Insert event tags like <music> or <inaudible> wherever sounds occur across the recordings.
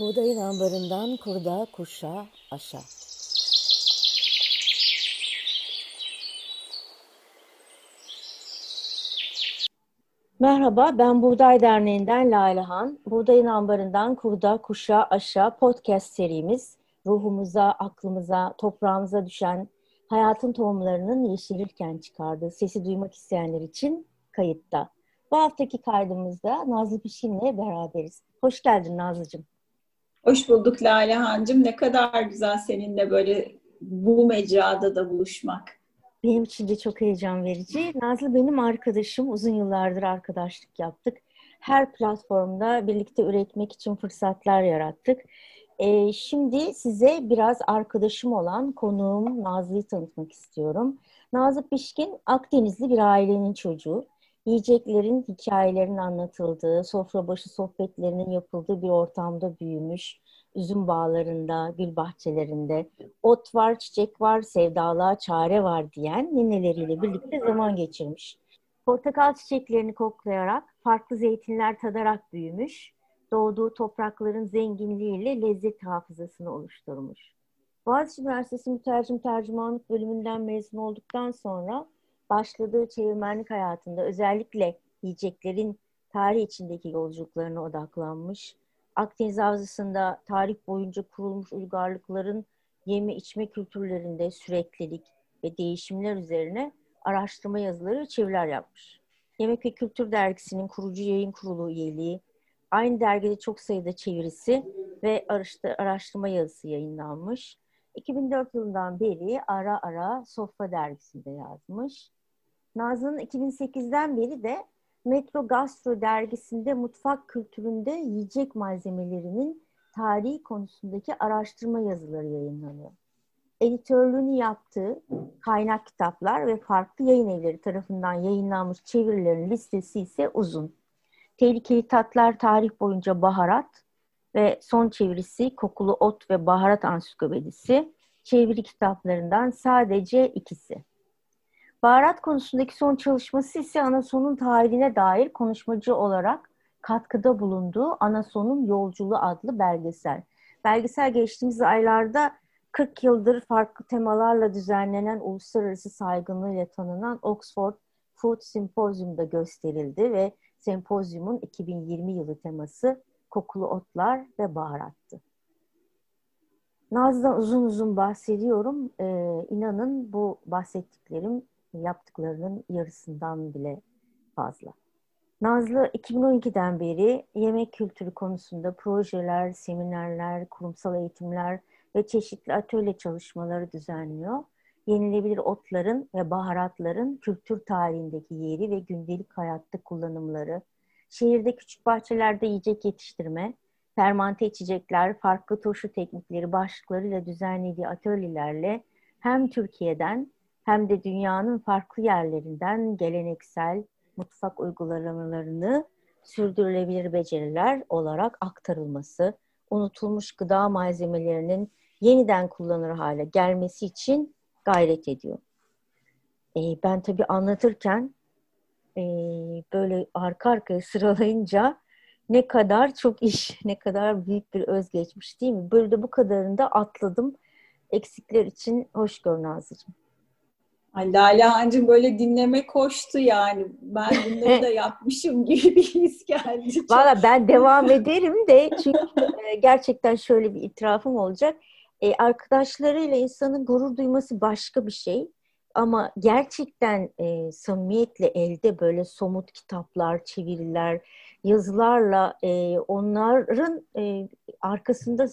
Buğdayın ambarından kurda, kuşa, aşa. Merhaba, ben Buğday Derneği'nden Lale Han. Buğdayın ambarından kurda, kuşa, aşa podcast serimiz ruhumuza, aklımıza, toprağımıza düşen hayatın tohumlarının yeşilirken çıkardığı sesi duymak isteyenler için kayıtta. Bu haftaki kaydımızda Nazlı Pişkin'le beraberiz. Hoş geldin Nazlı'cığım. Hoş bulduk Lale Hancım. Ne kadar güzel seninle böyle bu mecrada da buluşmak. Benim için de çok heyecan verici. Nazlı benim arkadaşım. Uzun yıllardır arkadaşlık yaptık. Her platformda birlikte üretmek için fırsatlar yarattık. Ee, şimdi size biraz arkadaşım olan konuğum Nazlı'yı tanıtmak istiyorum. Nazlı Pişkin Akdenizli bir ailenin çocuğu. Yiyeceklerin, hikayelerin anlatıldığı, sofra başı sohbetlerinin yapıldığı bir ortamda büyümüş. Üzüm bağlarında, gül bahçelerinde, ot var, çiçek var, sevdalığa çare var diyen nineleriyle birlikte zaman geçirmiş. Portakal çiçeklerini koklayarak, farklı zeytinler tadarak büyümüş doğduğu toprakların zenginliğiyle lezzet hafızasını oluşturmuş. Boğaziçi Üniversitesi Mütercim Tercümanlık bölümünden mezun olduktan sonra başladığı çevirmenlik hayatında özellikle yiyeceklerin tarih içindeki yolculuklarına odaklanmış. Akdeniz Havzası'nda tarih boyunca kurulmuş uygarlıkların yeme içme kültürlerinde süreklilik ve değişimler üzerine araştırma yazıları ve çeviriler yapmış. Yemek ve Kültür Dergisi'nin kurucu yayın kurulu üyeliği, Aynı dergide çok sayıda çevirisi ve araştırma yazısı yayınlanmış. 2004 yılından beri ara ara Sofra dergisinde yazmış. Nazlı'nın 2008'den beri de Metro Gastro dergisinde mutfak kültüründe yiyecek malzemelerinin tarihi konusundaki araştırma yazıları yayınlanıyor. Editörlüğünü yaptığı kaynak kitaplar ve farklı yayın evleri tarafından yayınlanmış çevirilerin listesi ise uzun. Tehlikeli Tatlar Tarih Boyunca Baharat ve son çevirisi Kokulu Ot ve Baharat Ansiklopedisi çeviri kitaplarından sadece ikisi. Baharat konusundaki son çalışması ise Anason'un tarihine dair konuşmacı olarak katkıda bulunduğu Anason'un Yolculuğu adlı belgesel. Belgesel geçtiğimiz aylarda 40 yıldır farklı temalarla düzenlenen uluslararası saygınlığıyla tanınan Oxford Food Symposium'da gösterildi ve sempozyumun 2020 yılı teması kokulu otlar ve baharattı. Naz'dan uzun uzun bahsediyorum. Ee, inanın bu bahsettiklerim yaptıklarının yarısından bile fazla. Nazlı 2012'den beri yemek kültürü konusunda projeler, seminerler, kurumsal eğitimler ve çeşitli atölye çalışmaları düzenliyor yenilebilir otların ve baharatların kültür tarihindeki yeri ve gündelik hayatta kullanımları, şehirde küçük bahçelerde yiyecek yetiştirme, fermante içecekler, farklı turşu teknikleri başlıklarıyla düzenlediği atölyelerle hem Türkiye'den hem de dünyanın farklı yerlerinden geleneksel mutfak uygulamalarını sürdürülebilir beceriler olarak aktarılması, unutulmuş gıda malzemelerinin yeniden kullanılır hale gelmesi için gayret ediyor. E, ben tabii anlatırken e, böyle arka arkaya sıralayınca ne kadar çok iş, ne kadar büyük bir özgeçmiş değil mi? Böyle de bu kadarını da atladım. Eksikler için hoş gör Nazlıcığım. Ay Lale Hancım böyle dinleme koştu yani. Ben bunları <laughs> da yapmışım gibi bir his geldi. Valla ben devam ederim de çünkü e, gerçekten şöyle bir itirafım olacak e, arkadaşlarıyla insanın gurur duyması başka bir şey. Ama gerçekten e, samimiyetle elde böyle somut kitaplar, çeviriler, yazılarla e, onların e, arkasında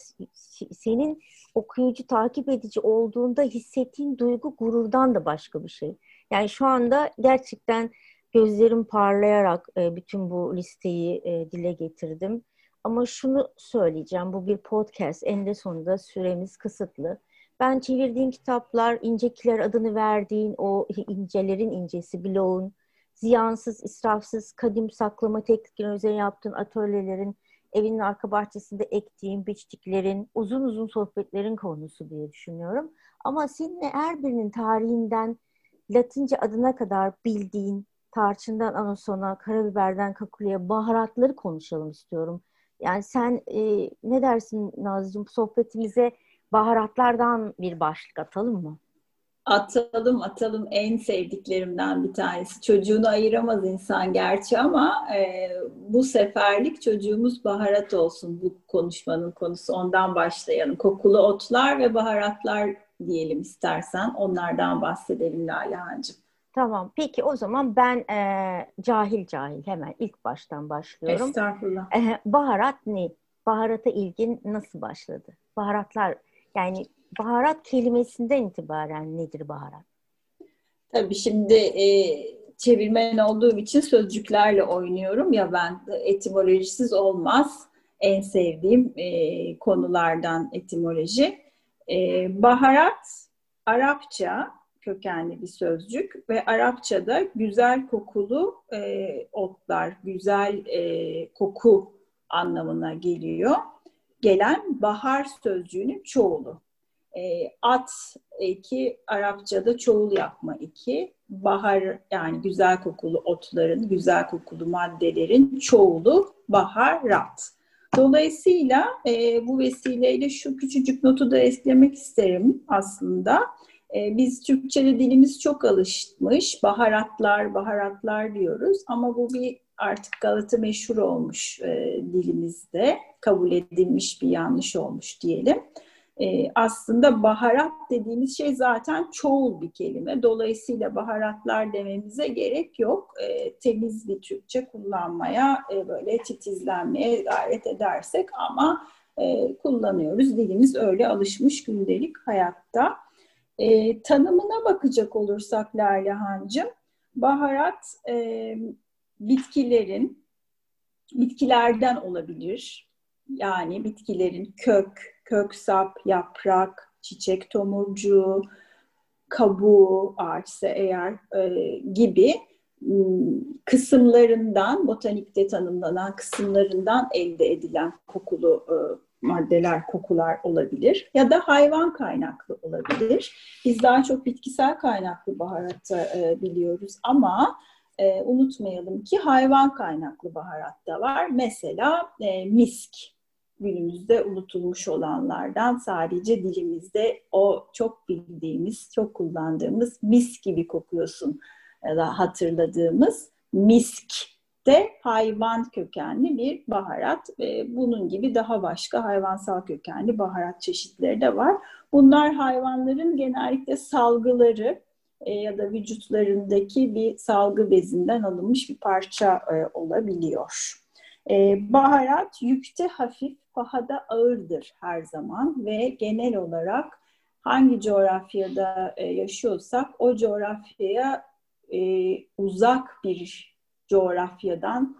senin okuyucu, takip edici olduğunda hissettiğin duygu gururdan da başka bir şey. Yani şu anda gerçekten gözlerim parlayarak e, bütün bu listeyi e, dile getirdim. Ama şunu söyleyeceğim, bu bir podcast. En de sonunda süremiz kısıtlı. Ben çevirdiğim kitaplar, incekiler adını verdiğin o <laughs> incelerin incesi, bloğun, ziyansız, israfsız, kadim saklama teknikleri üzerine yaptığın atölyelerin, evinin arka bahçesinde ektiğin biçtiklerin, uzun uzun sohbetlerin konusu diye düşünüyorum. Ama seninle her birinin tarihinden Latince adına kadar bildiğin, tarçından anasona, karabiberden kakuleye, baharatları konuşalım istiyorum Yani sen e, ne dersin Nazlıcığım sohbetimize baharatlardan bir başlık atalım mı? Atalım atalım en sevdiklerimden bir tanesi. Çocuğunu ayıramaz insan gerçi ama e, bu seferlik çocuğumuz baharat olsun bu konuşmanın konusu. Ondan başlayalım. Kokulu otlar ve baharatlar diyelim istersen. Onlardan bahsedelim Lalehancığım. Tamam. Peki o zaman ben e, cahil cahil hemen ilk baştan başlıyorum. Estağfurullah. E, baharat ne? Baharata ilgin nasıl başladı? Baharatlar yani baharat kelimesinden itibaren nedir baharat? Tabii şimdi e, çevirmen olduğum için sözcüklerle oynuyorum ya ben etimolojisiz olmaz. En sevdiğim e, konulardan etimoloji. E, baharat Arapça kökenli bir sözcük ve Arapçada güzel kokulu e, otlar, güzel e, koku anlamına geliyor. Gelen bahar sözcüğünün çoğulu. E, at iki Arapçada çoğul yapma iki. Bahar yani güzel kokulu otların, güzel kokulu maddelerin çoğulu baharat. Dolayısıyla e, bu vesileyle şu küçücük notu da eklemek isterim aslında. E, biz Türkçe'de dilimiz çok alışmış. Baharatlar, baharatlar diyoruz ama bu bir artık Galata meşhur olmuş e, dilimizde. Kabul edilmiş bir yanlış olmuş diyelim. E, aslında baharat dediğimiz şey zaten çoğul bir kelime. Dolayısıyla baharatlar dememize gerek yok. E, temiz bir Türkçe kullanmaya, e, böyle titizlenmeye gayret edersek ama e, kullanıyoruz. Dilimiz öyle alışmış gündelik hayatta. E, tanımına bakacak olursak Lale baharat e, bitkilerin, bitkilerden olabilir. Yani bitkilerin kök, kök sap, yaprak, çiçek tomurcuğu, kabuğu ağaçsa eğer e, gibi kısımlarından, botanikte tanımlanan kısımlarından elde edilen kokulu e, maddeler, kokular olabilir ya da hayvan kaynaklı olabilir. Biz daha çok bitkisel kaynaklı baharatı e, biliyoruz ama e, unutmayalım ki hayvan kaynaklı baharat da var. Mesela e, misk günümüzde unutulmuş olanlardan sadece dilimizde o çok bildiğimiz, çok kullandığımız mis gibi kokuyorsun ya da hatırladığımız misk de hayvan kökenli bir baharat ve bunun gibi daha başka hayvansal kökenli baharat çeşitleri de var. Bunlar hayvanların genellikle salgıları e, ya da vücutlarındaki bir salgı bezinden alınmış bir parça e, olabiliyor. E, baharat yükte hafif, pahada ağırdır her zaman ve genel olarak hangi coğrafyada yaşıyorsak o coğrafyaya uzak bir coğrafyadan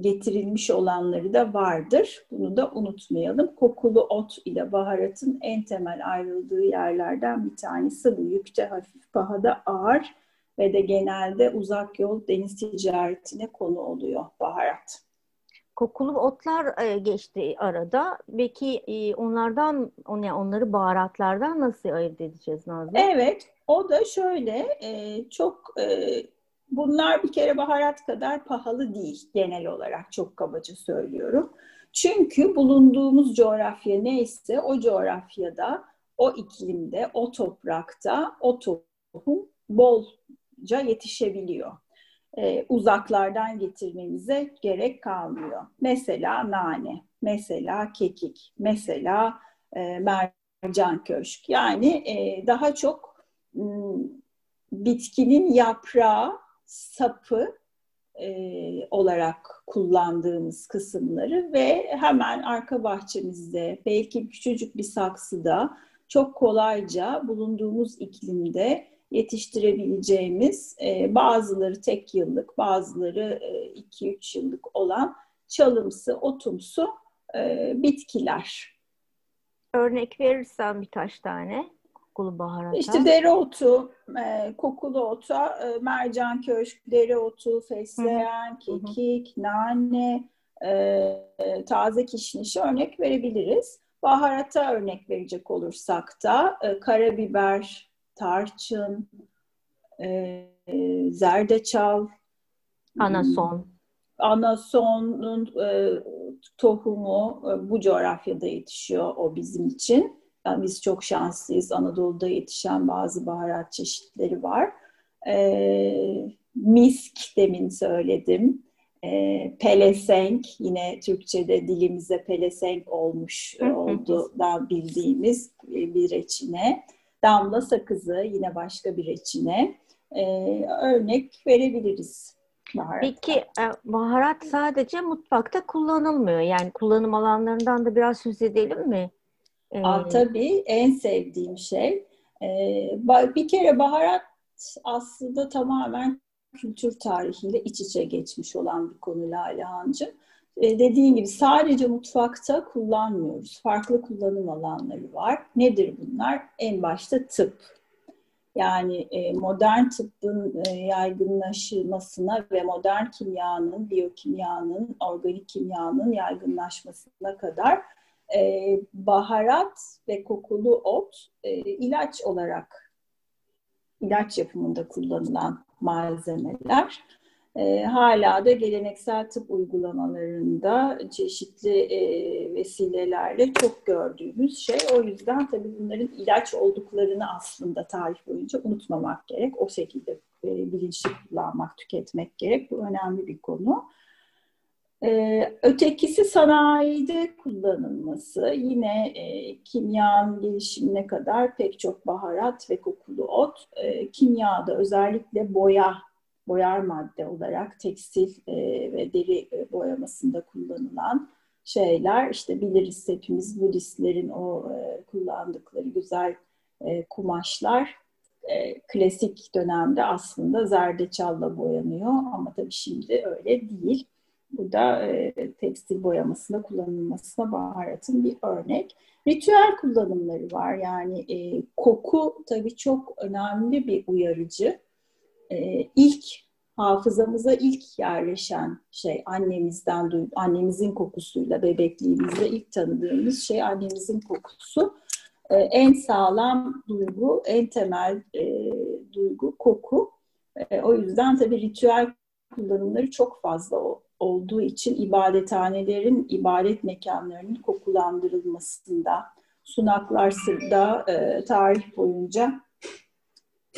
getirilmiş olanları da vardır. Bunu da unutmayalım. Kokulu ot ile baharatın en temel ayrıldığı yerlerden bir tanesi bu. Yükte hafif, pahada ağır ve de genelde uzak yol deniz ticaretine konu oluyor baharat. Kokulu otlar e, geçti arada. Peki e, onlardan, onları baharatlardan nasıl ayırt edeceğiz Nazlı? Evet, o da şöyle e, çok Bunlar bir kere baharat kadar pahalı değil genel olarak çok kabaca söylüyorum. Çünkü bulunduğumuz coğrafya neyse o coğrafyada, o iklimde, o toprakta o tohum bolca yetişebiliyor. Ee, uzaklardan getirmemize gerek kalmıyor. Mesela nane, mesela kekik, mesela e, mercan köşk. Yani e, daha çok m, bitkinin yaprağı sapı e, olarak kullandığımız kısımları ve hemen arka bahçemizde belki küçücük bir saksıda çok kolayca bulunduğumuz iklimde yetiştirebileceğimiz e, bazıları tek yıllık bazıları 2-3 e, yıllık olan çalımsı, otumsu e, bitkiler. Örnek verirsen birkaç tane kokulu baharata? İşte dereotu, e, kokulu ota, e, mercan köşk, dereotu, fesleğen, kekik, nane, e, taze kişnişi örnek verebiliriz. Baharata örnek verecek olursak da e, karabiber, tarçın, e, zerdeçal, anason. Anasonun e, tohumu e, bu coğrafyada yetişiyor o bizim için. Yani biz çok şanslıyız. Anadolu'da yetişen bazı baharat çeşitleri var. E, misk demin söyledim. E, pelesenk yine Türkçe'de dilimize pelesenk olmuş oldu da bildiğimiz bir reçine. Damla sakızı yine başka bir reçine. E, örnek verebiliriz. Baharat. Peki e, baharat sadece mutfakta kullanılmıyor. Yani kullanım alanlarından da biraz söz edelim mi? Ee... Aa, tabii en sevdiğim şey. Ee, bir kere baharat aslında tamamen kültür tarihiyle iç içe geçmiş olan bir konu Lale Hancı. Ee, dediğim gibi sadece mutfakta kullanmıyoruz. Farklı kullanım alanları var. Nedir bunlar? En başta tıp. Yani e, modern tıbbın e, yaygınlaşmasına ve modern kimyanın, biyokimyanın, organik kimyanın yaygınlaşmasına kadar e, baharat ve kokulu ot e, ilaç olarak ilaç yapımında kullanılan malzemeler. E, hala da geleneksel tıp uygulamalarında çeşitli e, vesilelerle çok gördüğümüz şey. O yüzden tabii bunların ilaç olduklarını aslında tarih boyunca unutmamak gerek. O şekilde e, bilinçli kullanmak, tüketmek gerek. Bu önemli bir konu. Ee, ötekisi sanayide kullanılması. Yine e, kimyanın gelişimine kadar pek çok baharat ve kokulu ot. E, kimyada özellikle boya boyar madde olarak tekstil e, ve deri e, boyamasında kullanılan şeyler. İşte biliriz hepimiz Budistlerin o e, kullandıkları güzel e, kumaşlar e, klasik dönemde aslında zerdeçalla boyanıyor ama tabii şimdi öyle değil. Bu da e, tekstil boyamasında kullanılmasına baharatın bir örnek. Ritüel kullanımları var yani e, koku tabii çok önemli bir uyarıcı e, ilk hafızamıza ilk yerleşen şey annemizden duy, annemizin kokusuyla bebekliğimizde ilk tanıdığımız şey annemizin kokusu. E, en sağlam duygu, en temel e, duygu koku. E, o yüzden tabii ritüel kullanımları çok fazla o, olduğu için ibadethanelerin, ibadet mekanlarının kokulandırılmasında, sunaklar sırda e, tarih boyunca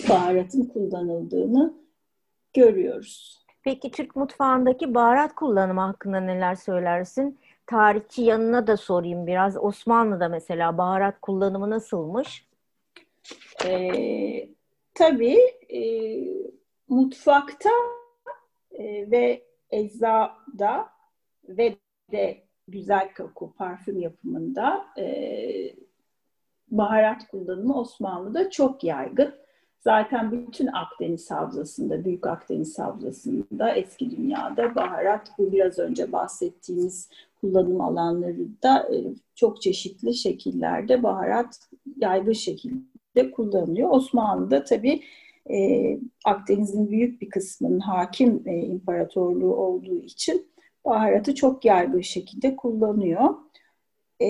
baharatın kullanıldığını görüyoruz. Peki Türk mutfağındaki baharat kullanımı hakkında neler söylersin? Tarihçi yanına da sorayım biraz. Osmanlı'da mesela baharat kullanımı nasılmış? Ee, tabii e, mutfakta e, ve eczada ve de güzel koku, parfüm yapımında e, baharat kullanımı Osmanlı'da çok yaygın. Zaten bütün Akdeniz Havzası'nda, Büyük Akdeniz Havzası'nda, eski dünyada baharat, bu biraz önce bahsettiğimiz kullanım alanları da e, çok çeşitli şekillerde baharat yaygın şekilde kullanılıyor. Osmanlı'da tabii e, Akdeniz'in büyük bir kısmının hakim e, imparatorluğu olduğu için baharatı çok yaygın şekilde kullanıyor. E,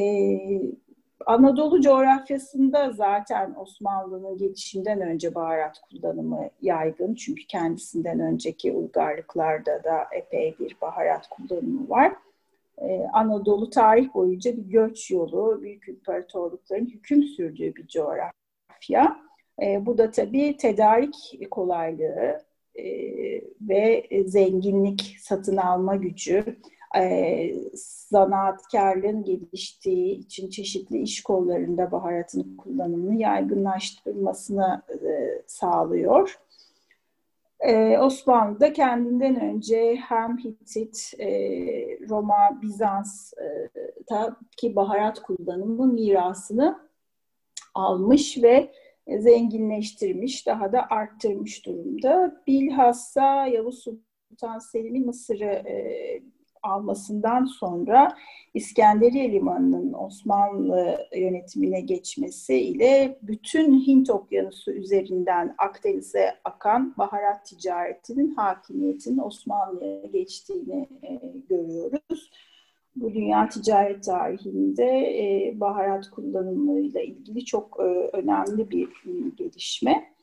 Anadolu coğrafyasında zaten Osmanlı'nın gelişinden önce baharat kullanımı yaygın. Çünkü kendisinden önceki uygarlıklarda da epey bir baharat kullanımı var. Ee, Anadolu tarih boyunca bir göç yolu, büyük imparatorlukların hüküm sürdüğü bir coğrafya. Ee, bu da tabii tedarik kolaylığı e, ve zenginlik, satın alma gücü, e, zanaatkarlığın geliştiği için çeşitli iş kollarında baharatın kullanımını yaygınlaştırmasını e, sağlıyor. Ee, Osmanlı'da kendinden önce hem Hitit, e, Roma, Bizans'taki baharat kullanımı mirasını almış ve zenginleştirmiş, daha da arttırmış durumda. Bilhassa Yavuz Sultan Selim'in Mısır'ı e, almasından sonra İskenderiye Limanı'nın Osmanlı yönetimine geçmesi ile bütün Hint Okyanusu üzerinden Akdeniz'e akan baharat ticaretinin hakimiyetinin Osmanlı'ya geçtiğini e, görüyoruz. Bu dünya ticaret tarihinde e, baharat kullanımıyla ilgili çok e, önemli bir gelişme.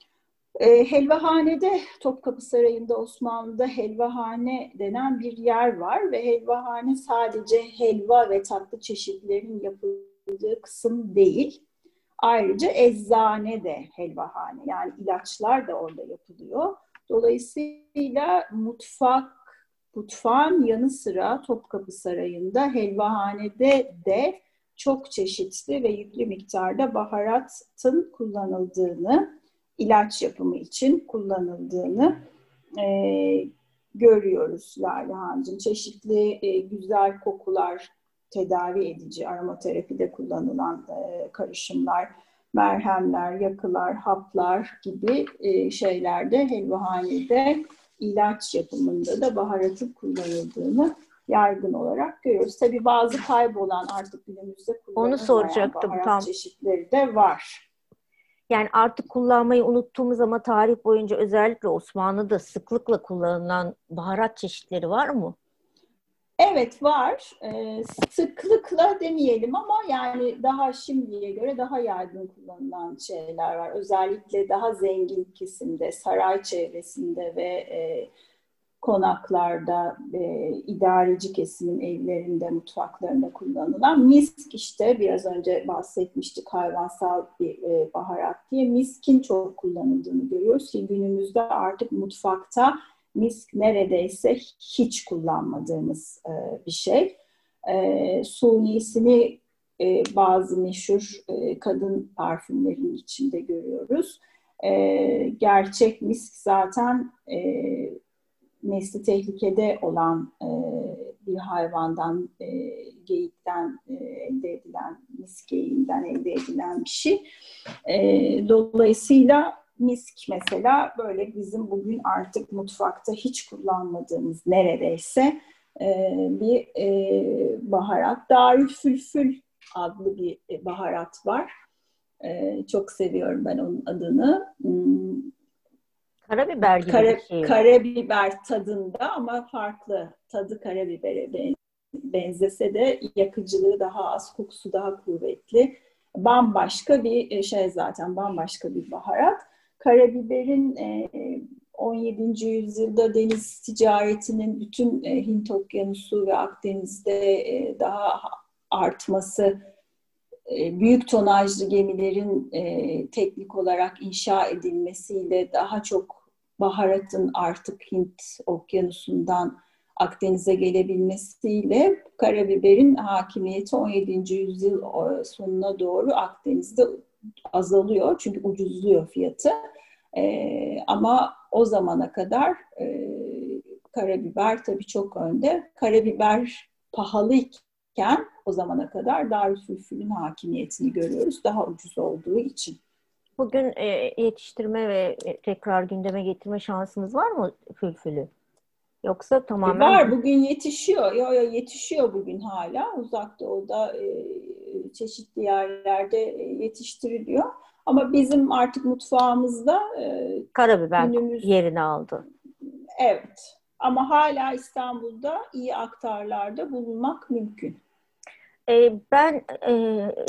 E, Helvahane'de, Topkapı Sarayı'nda Osmanlı'da helvahane denen bir yer var ve helvahane sadece helva ve tatlı çeşitlerinin yapıldığı kısım değil. Ayrıca eczane de helvahane yani ilaçlar da orada yapılıyor. Dolayısıyla mutfak, mutfağın yanı sıra Topkapı Sarayı'nda helvahanede de çok çeşitli ve yüklü miktarda baharatın kullanıldığını, ilaç yapımı için kullanıldığını e, görüyoruz Lale Hancım. Çeşitli e, güzel kokular, tedavi edici aromaterapide kullanılan e, karışımlar, merhemler, yakılar, haplar gibi e, şeylerde helvahanede ilaç yapımında da baharatın kullanıldığını yaygın olarak görüyoruz. Tabii bazı kaybolan artık günümüzde kullanılan Onu soracaktım baharat tam. çeşitleri de var. Yani artık kullanmayı unuttuğumuz ama tarih boyunca özellikle Osmanlı'da sıklıkla kullanılan baharat çeşitleri var mı? Evet var. Ee, sıklıkla demeyelim ama yani daha şimdiye göre daha yaygın kullanılan şeyler var. Özellikle daha zengin kesimde, saray çevresinde ve e, konaklarda, e, idareci kesimin evlerinde, mutfaklarında kullanılan misk işte biraz önce bahsetmiştik hayvansal bir e, baharat diye miskin çok kullanıldığını görüyoruz ki günümüzde artık mutfakta misk neredeyse hiç kullanmadığımız e, bir şey. E, sunisini e, bazı meşhur e, kadın parfümlerin içinde görüyoruz. E, gerçek misk zaten e, nesli tehlikede olan e, bir hayvandan, e, geyikten e, elde edilen, misk geyiğinden elde edilen bir şey. E, dolayısıyla misk mesela böyle bizim bugün artık mutfakta hiç kullanmadığımız neredeyse e, bir e, baharat. Darülfülfül adlı bir e, baharat var. E, çok seviyorum ben onun adını. Hmm, Karabiber gibi Kara, bir şey. Karabiber tadında ama farklı. Tadı karabibere benzese de yakıcılığı daha az, kokusu daha kuvvetli. Bambaşka bir şey zaten, bambaşka bir baharat. Karabiberin 17. yüzyılda deniz ticaretinin bütün e, Hint Okyanusu ve Akdeniz'de e, daha artması, büyük tonajlı gemilerin teknik olarak inşa edilmesiyle daha çok baharatın artık Hint Okyanusu'ndan Akdeniz'e gelebilmesiyle karabiberin hakimiyeti 17. yüzyıl sonuna doğru Akdeniz'de azalıyor çünkü ucuzluyor fiyatı. E, ama o zamana kadar e, karabiber tabii çok önde. Karabiber pahalıyken o zamana kadar Darülfülfül'ün hakimiyetini görüyoruz daha ucuz olduğu için. Bugün e, yetiştirme ve tekrar gündeme getirme şansımız var mı fülfülü? Yoksa tamamen... E var bugün yetişiyor. Yo, yo, yetişiyor bugün hala. Uzak Doğu'da e, çeşitli yerlerde e, yetiştiriliyor. Ama bizim artık mutfağımızda e, karabiber günümüz... yerini aldı. Evet. Ama hala İstanbul'da iyi aktarlarda bulunmak mümkün. E, ben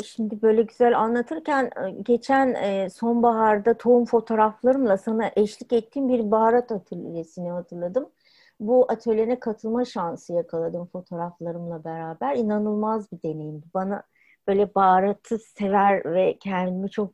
şimdi böyle güzel anlatırken geçen sonbaharda tohum fotoğraflarımla sana eşlik ettiğim bir baharat atölyesini hatırladım bu atölyene katılma şansı yakaladım fotoğraflarımla beraber. İnanılmaz bir deneyimdi. Bana böyle baharatı sever ve kendimi çok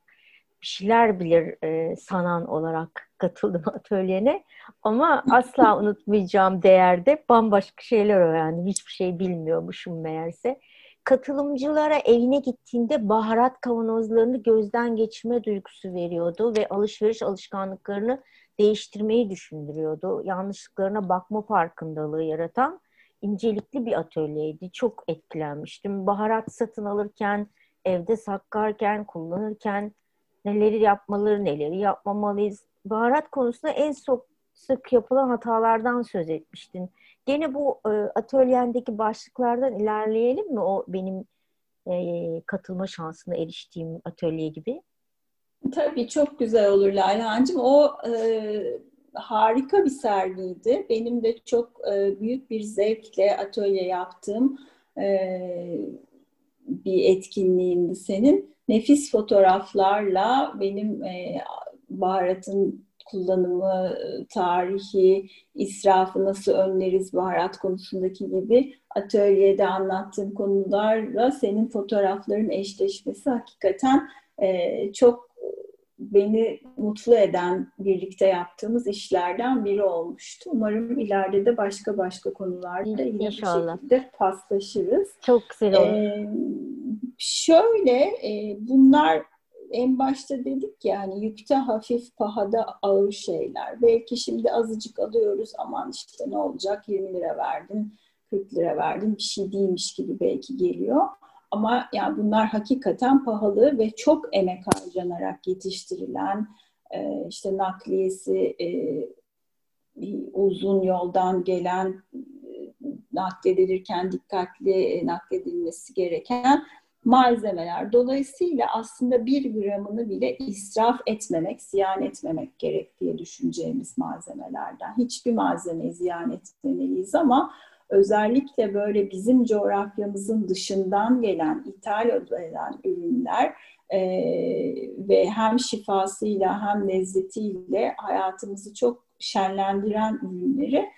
bir şeyler bilir e, sanan olarak katıldım <laughs> atölyene. Ama asla <laughs> unutmayacağım değerde bambaşka şeyler öğrendim. Hiçbir şey bilmiyormuşum meğerse. Katılımcılara evine gittiğinde baharat kavanozlarını gözden geçirme duygusu veriyordu ve alışveriş alışkanlıklarını değiştirmeyi düşündürüyordu. Yanlışlıklarına bakma farkındalığı yaratan incelikli bir atölyeydi. Çok etkilenmiştim. Baharat satın alırken, evde saklarken, kullanırken neleri yapmaları, neleri yapmamalıyız. Baharat konusunda en çok sık yapılan hatalardan söz etmiştin. Gene bu e, atölyendeki başlıklardan ilerleyelim mi? O benim e, katılma şansına eriştiğim atölye gibi. Tabii çok güzel olur Laylancığım. O e, harika bir sergiydi. Benim de çok e, büyük bir zevkle atölye yaptığım e, bir etkinliğindi senin. Nefis fotoğraflarla benim e, baharatın kullanımı, tarihi, israfı nasıl önleriz baharat konusundaki gibi atölyede anlattığım konularla senin fotoğrafların eşleşmesi hakikaten e, çok beni mutlu eden birlikte yaptığımız işlerden biri olmuştu. Umarım ileride de başka başka konularda yine İnşallah. bu şekilde paslaşırız. Çok güzel olur. Ee, şöyle e, bunlar en başta dedik yani yükte hafif, pahada ağır şeyler. Belki şimdi azıcık alıyoruz aman işte ne olacak 20 lira verdin, 40 lira verdin bir şey değilmiş gibi belki geliyor. Ama yani bunlar hakikaten pahalı ve çok emek harcanarak yetiştirilen e, işte nakliyesi e, uzun yoldan gelen e, nakledilirken dikkatli e, nakledilmesi gereken malzemeler. Dolayısıyla aslında bir gramını bile israf etmemek, ziyan etmemek gerek diye düşüneceğimiz malzemelerden. Hiçbir malzemeyi ziyan etmemeliyiz ama özellikle böyle bizim coğrafyamızın dışından gelen, ithal edilen ürünler e, ve hem şifasıyla hem lezzetiyle hayatımızı çok şenlendiren ürünleri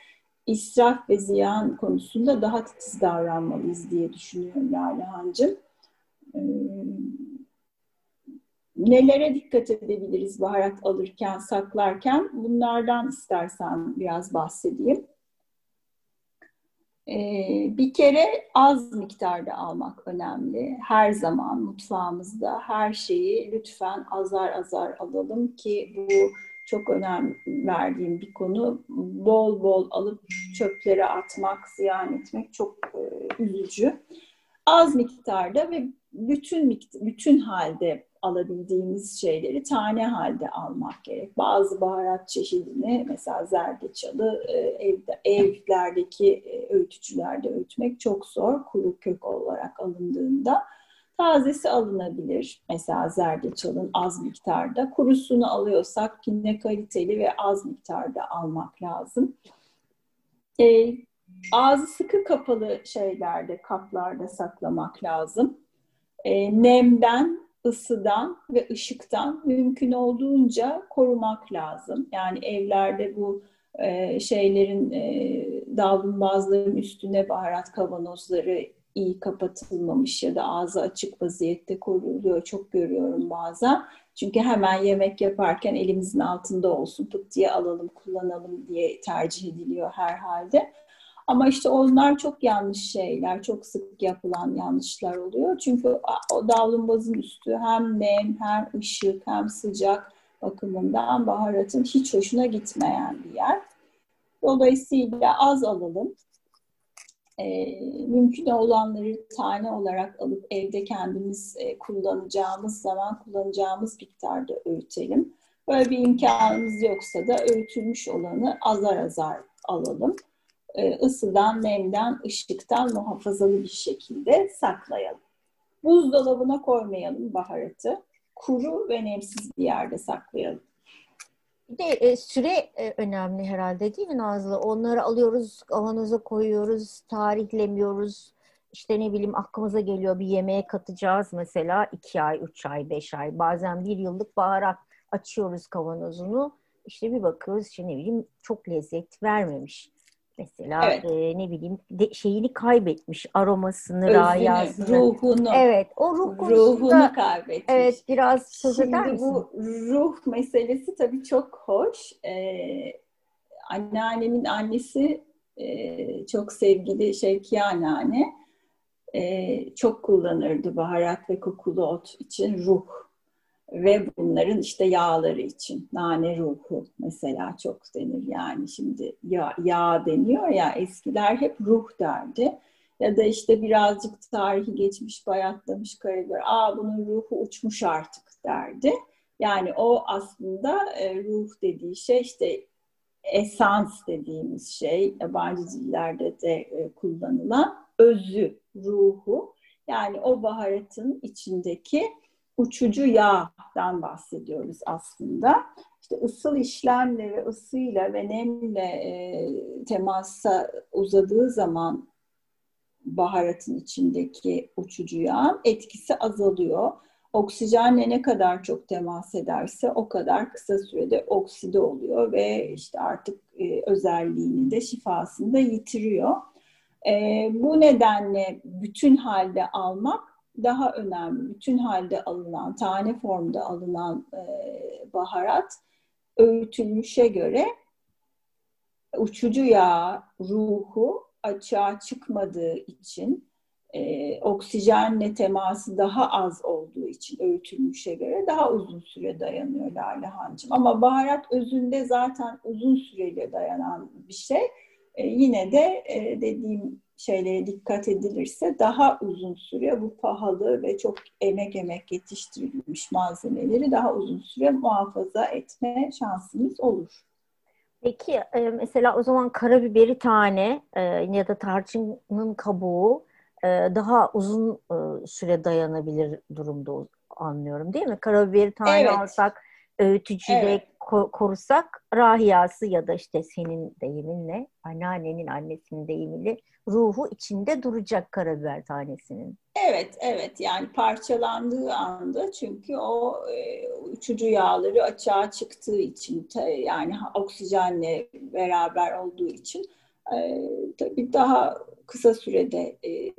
israf ve ziyan konusunda daha titiz davranmalıyız diye düşünüyorum Lale Hancım. Ee, nelere dikkat edebiliriz baharat alırken, saklarken? Bunlardan istersen biraz bahsedeyim. Ee, bir kere az miktarda almak önemli. Her zaman mutfağımızda her şeyi lütfen azar azar alalım ki bu çok önem verdiğim bir konu. Bol bol alıp çöplere atmak, ziyan etmek çok e, üzücü. Az miktarda ve bütün bütün halde alabildiğimiz şeyleri tane halde almak gerek. Bazı baharat çeşidini mesela zerdeçalı e, evde, evlerdeki e, öğütücülerde öğütmek çok zor kuru kök olarak alındığında. Tazesi alınabilir. Mesela zerdeçalın az miktarda. Kurusunu alıyorsak yine kaliteli ve az miktarda almak lazım. E, ağzı sıkı kapalı şeylerde, kaplarda saklamak lazım e, nemden, ısıdan ve ışıktan mümkün olduğunca korumak lazım. Yani evlerde bu e, şeylerin e, davlumbazların üstüne baharat kavanozları iyi kapatılmamış ya da ağzı açık vaziyette koruluyor. Çok görüyorum bazen. Çünkü hemen yemek yaparken elimizin altında olsun, pıt diye alalım, kullanalım diye tercih ediliyor herhalde. Ama işte onlar çok yanlış şeyler, çok sık yapılan yanlışlar oluyor. Çünkü o davlumbazın üstü hem nem, hem ışık, hem sıcak bakımından baharatın hiç hoşuna gitmeyen bir yer. Dolayısıyla az alalım. E, mümkün olanları tane olarak alıp evde kendimiz e, kullanacağımız zaman kullanacağımız miktarda öğütelim. Böyle bir imkanımız yoksa da öğütülmüş olanı azar azar alalım. E, ısıdan, nemden, ışıktan muhafazalı bir şekilde saklayalım. Buzdolabına koymayalım baharatı. Kuru ve nemsiz bir yerde saklayalım. Bir de e, süre e, önemli herhalde değil mi Nazlı? Onları alıyoruz, kavanoza koyuyoruz, tarihlemiyoruz. İşte ne bileyim aklımıza geliyor bir yemeğe katacağız mesela iki ay, üç ay, beş ay. Bazen bir yıllık baharat açıyoruz kavanozunu. İşte bir bakıyoruz işte ne bileyim çok lezzet vermemiş. Mesela evet. e, ne bileyim de, şeyini kaybetmiş aromasını, Özünü, rayasını. ruhunu. Evet, o ruh ruhunu kaybetmiş. Evet, biraz söz Şimdi eder misin? bu ruh meselesi tabii çok hoş. Ee, anneannemin annesi e, çok sevgili Şevkiye anneanne e, çok kullanırdı baharat ve kokulu ot için ruh ve bunların işte yağları için nane ruhu mesela çok denir yani. Şimdi yağ, yağ deniyor ya eskiler hep ruh derdi. Ya da işte birazcık tarihi geçmiş bayatlamış karabiber aa bunun ruhu uçmuş artık derdi. Yani o aslında e, ruh dediği şey işte esans dediğimiz şey yabancı dillerde de e, kullanılan özü ruhu. Yani o baharatın içindeki uçucu yağdan bahsediyoruz aslında. İşte ısıl işlemle ve ısıyla ve nemle e, temasa uzadığı zaman baharatın içindeki uçucu yağın etkisi azalıyor. Oksijenle ne kadar çok temas ederse o kadar kısa sürede okside oluyor ve işte artık e, özelliğini de şifasını da yitiriyor. E, bu nedenle bütün halde almak daha önemli. Bütün halde alınan, tane formda alınan e, baharat öğütülmüşe göre uçucu yağ ruhu açığa çıkmadığı için e, oksijenle teması daha az olduğu için öğütülmüşe göre daha uzun süre dayanıyor Lale Hancım. Ama baharat özünde zaten uzun süreli dayanan bir şey. E, yine de e, dediğim şeylere dikkat edilirse daha uzun süre bu pahalı ve çok emek emek yetiştirilmiş malzemeleri daha uzun süre muhafaza etme şansımız olur. Peki e, mesela o zaman karabiberi tane e, ya da tarçının kabuğu e, daha uzun süre dayanabilir durumda anlıyorum değil mi? Karabiberi tane evet. alsak öğütücüde evet. Korusak rahiyası ya da işte senin deyiminle anneannenin annesinin deyimiyle ruhu içinde duracak karabiber tanesinin. Evet, evet. Yani parçalandığı anda çünkü o e, uçucu yağları açığa çıktığı için yani oksijenle beraber olduğu için e, tabii daha kısa sürede e,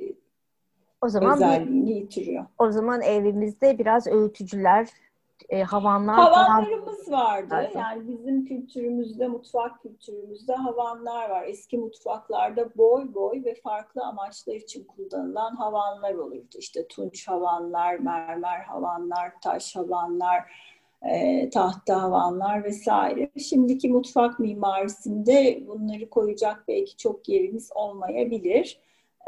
o zaman özelliğini yitiriyor. O zaman evimizde biraz öğütücüler e, havanlar Havanlarımız falan... vardı. Zaten. Yani bizim kültürümüzde, mutfak kültürümüzde havanlar var. Eski mutfaklarda boy boy ve farklı amaçlar için kullanılan havanlar olurdu. İşte tunç havanlar, mermer havanlar, taş havanlar, e, tahta havanlar vesaire. Şimdiki mutfak mimarisinde bunları koyacak belki çok yerimiz olmayabilir.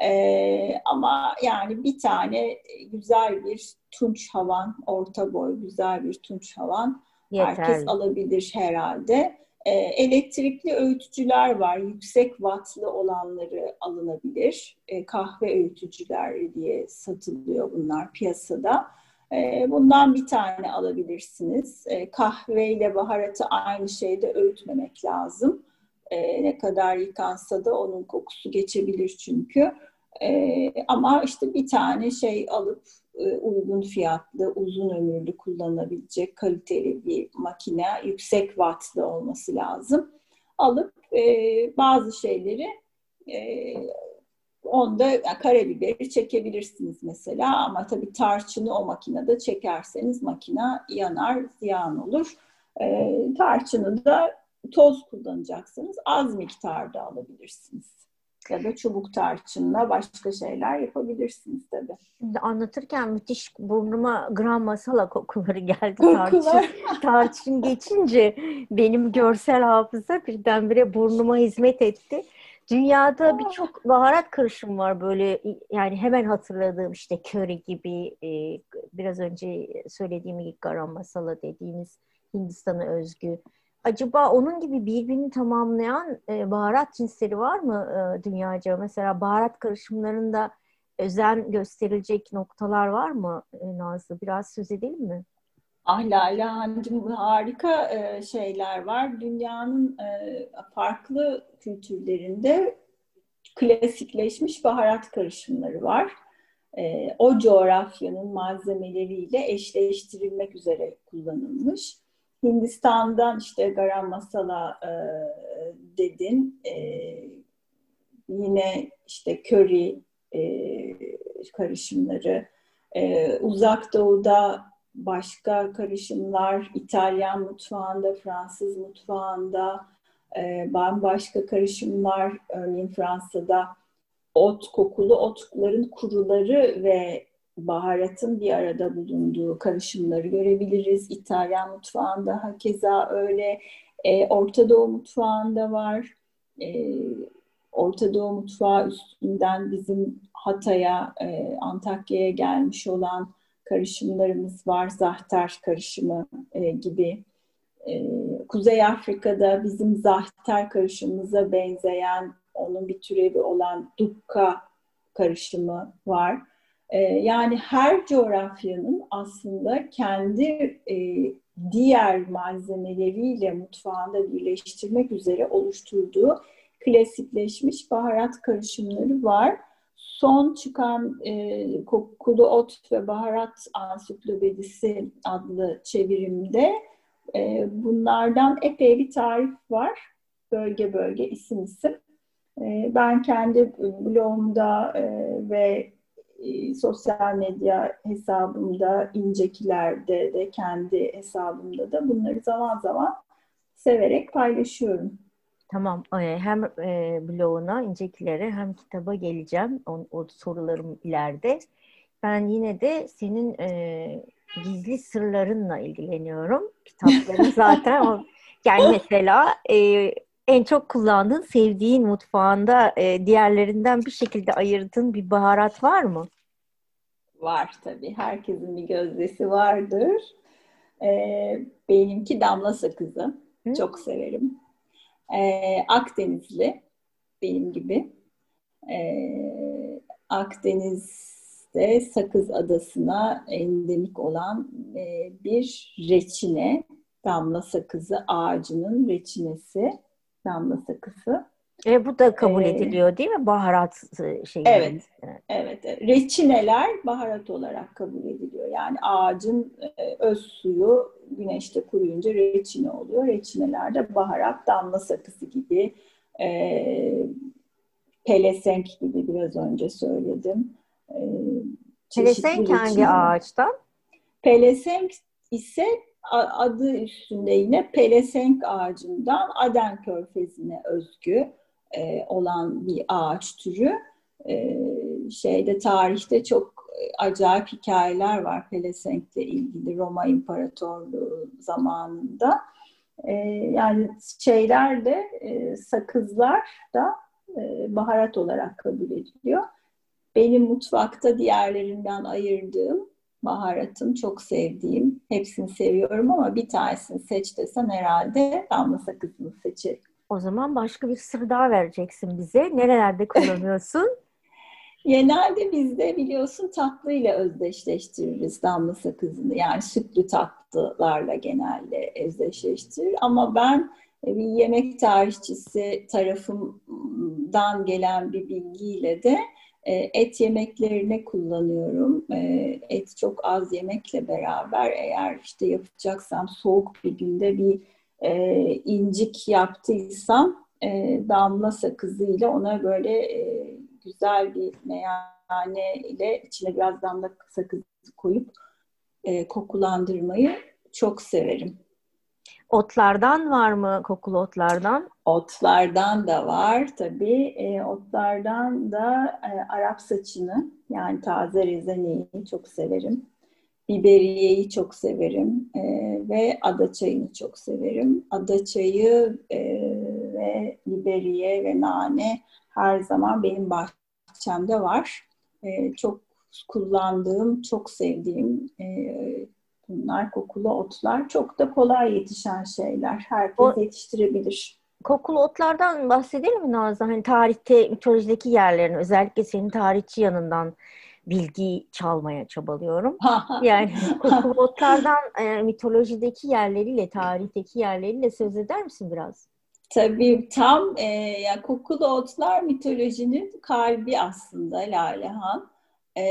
Ee, ama yani bir tane güzel bir tunç havan, orta boy güzel bir tunç havan Yeterli. herkes alabilir herhalde. Ee, elektrikli öğütücüler var. Yüksek wattlı olanları alınabilir. Ee, kahve öğütücüler diye satılıyor bunlar piyasada. Ee, bundan bir tane alabilirsiniz. Ee, kahve ile baharatı aynı şeyde öğütmemek lazım. E, ne kadar yıkansa da onun kokusu geçebilir çünkü. E, ama işte bir tane şey alıp e, uygun fiyatlı, uzun ömürlü kullanabilecek kaliteli bir makine, yüksek wattlı olması lazım. Alıp e, bazı şeyleri e, onda yani karabiberi çekebilirsiniz mesela ama tabii tarçını o makinede çekerseniz makina yanar, ziyan olur. E, tarçını da toz kullanacaksanız az miktarda alabilirsiniz. Ya da çubuk tarçınla başka şeyler yapabilirsiniz tabii. Şimdi anlatırken müthiş burnuma gram masala kokuları geldi. Tarçın, tarçın geçince benim görsel hafıza birdenbire burnuma hizmet etti. Dünyada birçok baharat karışım var böyle yani hemen hatırladığım işte köri gibi e, biraz önce söylediğim garam masala dediğimiz Hindistan'a özgü acaba onun gibi birbirini tamamlayan e, baharat cinsleri var mı e, dünyaca? Mesela baharat karışımlarında özen gösterilecek noktalar var mı e, Nazlı? Biraz söz edelim mi? Ah Lale Hanımcığım harika e, şeyler var. Dünyanın e, farklı kültürlerinde klasikleşmiş baharat karışımları var. E, o coğrafyanın malzemeleriyle eşleştirilmek üzere kullanılmış. Hindistan'dan işte garam masala e, dedin. E, yine işte köri e, karışımları. E, uzak doğuda başka karışımlar, İtalyan mutfağında, Fransız mutfağında e, bambaşka karışımlar. Örneğin Fransa'da ot kokulu otların kuruları ve baharatın bir arada bulunduğu karışımları görebiliriz. İtalyan mutfağında hakeza öyle. E, Orta Doğu mutfağında var. E, Orta Doğu mutfağı üstünden bizim Hatay'a, e, Antakya'ya gelmiş olan karışımlarımız var. Zahter karışımı e, gibi. E, Kuzey Afrika'da bizim zahter karışımımıza benzeyen, onun bir türevi olan dukka karışımı var. Ee, yani her coğrafyanın aslında kendi e, diğer malzemeleriyle mutfağında birleştirmek üzere oluşturduğu klasikleşmiş baharat karışımları var. son çıkan e, Kokulu Ot ve Baharat Ansiklopedisi adlı çevirimde e, bunlardan epey bir tarif var. Bölge bölge, isim isim. E, ben kendi blogumda e, ve e, sosyal medya hesabımda, incekilerde de kendi hesabımda da bunları zaman zaman severek paylaşıyorum. Tamam. E, hem e, bloguna, incekilere hem kitaba geleceğim. O, o sorularım ileride. Ben yine de senin e, gizli sırlarınla ilgileniyorum. Kitapların <laughs> zaten o yani mesela e, en çok kullandığın, sevdiğin mutfağında e, diğerlerinden bir şekilde ayırdığın bir baharat var mı? Var tabii. Herkesin bir gözdesi vardır. E, benimki damla sakızı. Hı? Çok severim. E, Akdenizli benim gibi. E, Akdeniz'de Sakız Adası'na endemik olan e, bir reçine, damla sakızı ağacının reçinesi, damla sakızı. E, bu da kabul ediliyor değil mi? Baharat şey. Evet, evet. Reçineler baharat olarak kabul ediliyor. Yani ağacın e, öz suyu güneşte kuruyunca reçine oluyor. Reçineler de baharat, damla sakızı gibi, e, pelesenk gibi biraz önce söyledim. E, pelesenk hangi ağaçtan? Pelesenk ise adı üstünde yine pelesenk ağacından Aden Körfezi'ne özgü e, olan bir ağaç türü. E, şeyde tarihte çok acayip hikayeler var Pelesenk'le ilgili Roma İmparatorluğu zamanında. E, yani şeyler de sakızlar da baharat olarak kabul ediliyor. Benim mutfakta diğerlerinden ayırdığım baharatım çok sevdiğim. Hepsini seviyorum ama bir tanesini seç desen herhalde damla sakızını seçerim. O zaman başka bir sır daha vereceksin bize. Nerelerde <laughs> kullanıyorsun? Genelde bizde biliyorsun tatlıyla özdeşleştiririz damla sakızını. Yani sütlü tatlılarla genelde özdeşleştirir. Ama ben e, bir yemek tarihçisi tarafımdan gelen bir bilgiyle de e, et yemeklerine kullanıyorum. E, et çok az yemekle beraber eğer işte yapacaksam soğuk bir günde bir e, incik yaptıysam e, damla sakızıyla ona böyle e, güzel bir meyhane ile içine biraz damla sakızı koyup e, kokulandırmayı çok severim. Otlardan var mı kokulu otlardan? Otlardan da var tabii. E, otlardan da e, Arap saçını yani taze rezeneyi çok severim. Biberiyeyi çok severim e, ve ada çayını çok severim. Ada çayı e, ve biberiye ve nane her zaman benim bahçemde var. E, çok kullandığım, çok sevdiğim e, bunlar kokulu otlar. Çok da kolay yetişen şeyler. Herkes o, yetiştirebilir. Kokulu otlardan bahsedelim mi Nazlı? Hani tarihte, mitolojideki yerlerini özellikle senin tarihçi yanından bilgi çalmaya çabalıyorum. yani <laughs> kokulu e, mitolojideki yerleriyle, tarihteki yerleriyle söz eder misin biraz? Tabii tam e, yani kokulu otlar mitolojinin kalbi aslında Lalehan. E,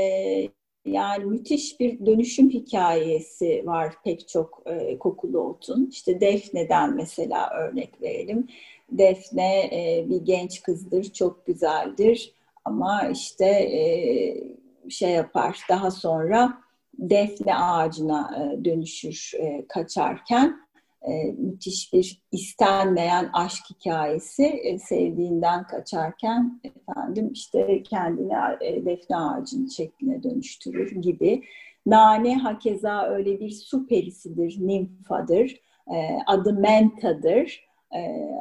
yani müthiş bir dönüşüm hikayesi var pek çok e, kokulu otun. İşte Defne'den mesela örnek verelim. Defne e, bir genç kızdır, çok güzeldir ama işte e, şey yapar. Daha sonra defne ağacına e, dönüşür e, kaçarken e, müthiş bir istenmeyen aşk hikayesi sevdiğinden kaçarken efendim işte kendini defne ağacının şekline dönüştürür gibi. Nane hakeza öyle bir su perisidir, nimfadır. adı Menta'dır.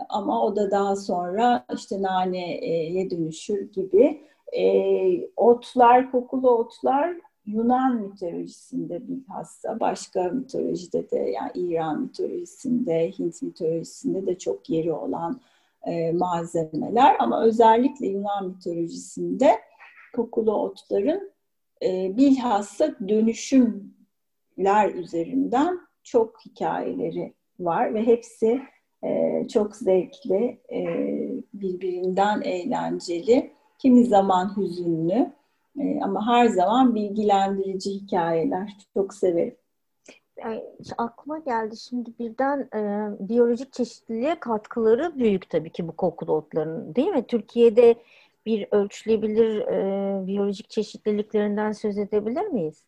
ama o da daha sonra işte naneye dönüşür gibi e, otlar, kokulu otlar Yunan mitolojisinde bilhassa, başka mitolojide de yani İran mitolojisinde, Hint mitolojisinde de çok yeri olan e, malzemeler. Ama özellikle Yunan mitolojisinde kokulu otların e, bilhassa dönüşümler üzerinden çok hikayeleri var ve hepsi e, çok zevkli, e, birbirinden eğlenceli kimi zaman hüzünlü e, ama her zaman bilgilendirici hikayeler. Çok severim. Yani aklıma geldi şimdi birden e, biyolojik çeşitliliğe katkıları büyük tabii ki bu kokulu otların değil mi? Türkiye'de bir ölçülebilir e, biyolojik çeşitliliklerinden söz edebilir miyiz?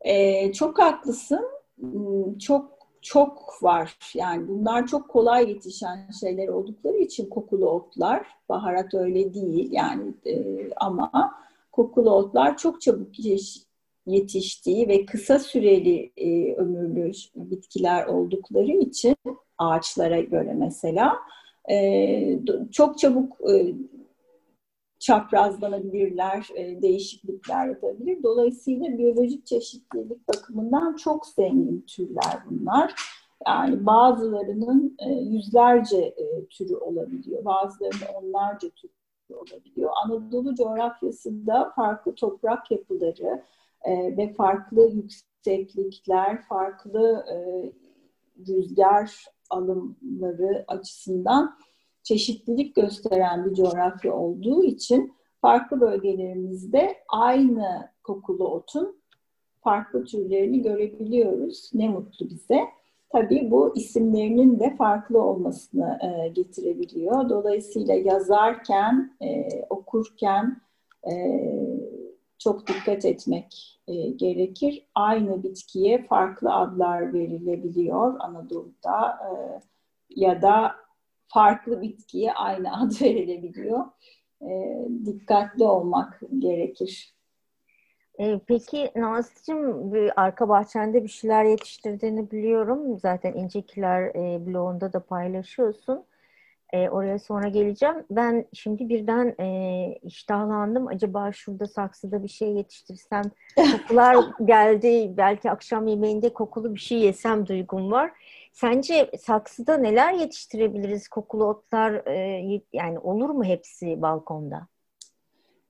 E, çok haklısın. Hmm, çok çok var. Yani bunlar çok kolay yetişen şeyler oldukları için kokulu otlar. Baharat öyle değil yani e, ama kokulu otlar çok çabuk yetiştiği ve kısa süreli e, ömürlü bitkiler oldukları için ağaçlara göre mesela e, çok çabuk e, çaprazlanabilirler, e, değişiklikler yapabilir. Dolayısıyla biyolojik çeşitlilik bakımından çok zengin türler bunlar. Yani bazılarının e, yüzlerce e, türü olabiliyor, bazılarının onlarca türü olabiliyor. Anadolu coğrafyasında farklı toprak yapıları e, ve farklı yükseklikler, farklı e, rüzgar alımları açısından çeşitlilik gösteren bir coğrafya olduğu için farklı bölgelerimizde aynı kokulu otun farklı türlerini görebiliyoruz. Ne mutlu bize. Tabii bu isimlerinin de farklı olmasını e, getirebiliyor. Dolayısıyla yazarken, e, okurken e, çok dikkat etmek e, gerekir. Aynı bitkiye farklı adlar verilebiliyor Anadolu'da e, ya da farklı bitkiye aynı <laughs> ad verilebiliyor. E, dikkatli olmak gerekir. E, peki Nazlı'cığım arka bahçende bir şeyler yetiştirdiğini biliyorum. Zaten İncekiler e, blogunda da paylaşıyorsun. E, oraya sonra geleceğim. Ben şimdi birden e, iştahlandım. Acaba şurada saksıda bir şey yetiştirsem <laughs> kokular geldi. Belki akşam yemeğinde kokulu bir şey yesem duygum var. Sence saksıda neler yetiştirebiliriz? Kokulu otlar e, yani olur mu hepsi balkonda?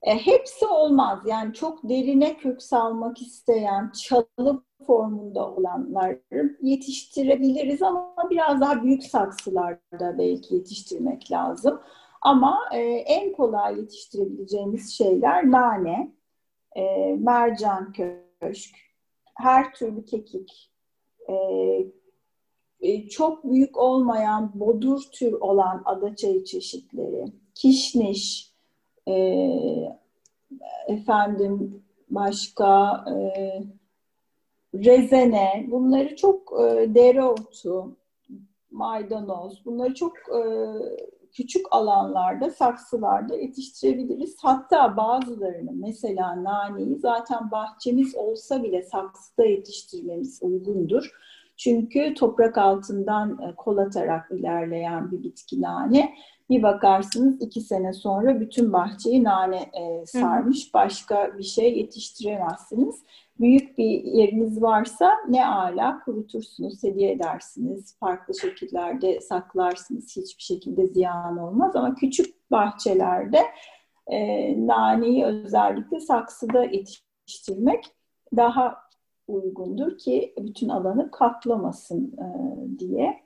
E, hepsi olmaz. Yani çok derine kök salmak isteyen, çalı formunda olanları yetiştirebiliriz ama biraz daha büyük saksılarda belki yetiştirmek lazım. Ama e, en kolay yetiştirebileceğimiz şeyler nane, e, mercan köşk, her türlü kekik, e, çok büyük olmayan bodur tür olan adaçayı çeşitleri, kişniş, e, efendim başka e, rezene, bunları çok e, dereotu, maydanoz, bunları çok e, küçük alanlarda, saksılarda yetiştirebiliriz. Hatta bazılarını mesela naneyi zaten bahçemiz olsa bile saksıda yetiştirmemiz uygundur. Çünkü toprak altından e, kol atarak ilerleyen bir bitki nane. Bir bakarsınız iki sene sonra bütün bahçeyi nane e, sarmış. Başka bir şey yetiştiremezsiniz. Büyük bir yeriniz varsa ne ala kurutursunuz, hediye edersiniz. Farklı şekillerde saklarsınız. Hiçbir şekilde ziyan olmaz. Ama küçük bahçelerde e, naneyi özellikle saksıda yetiştirmek daha uygundur ki bütün alanı kaplamasın e, diye.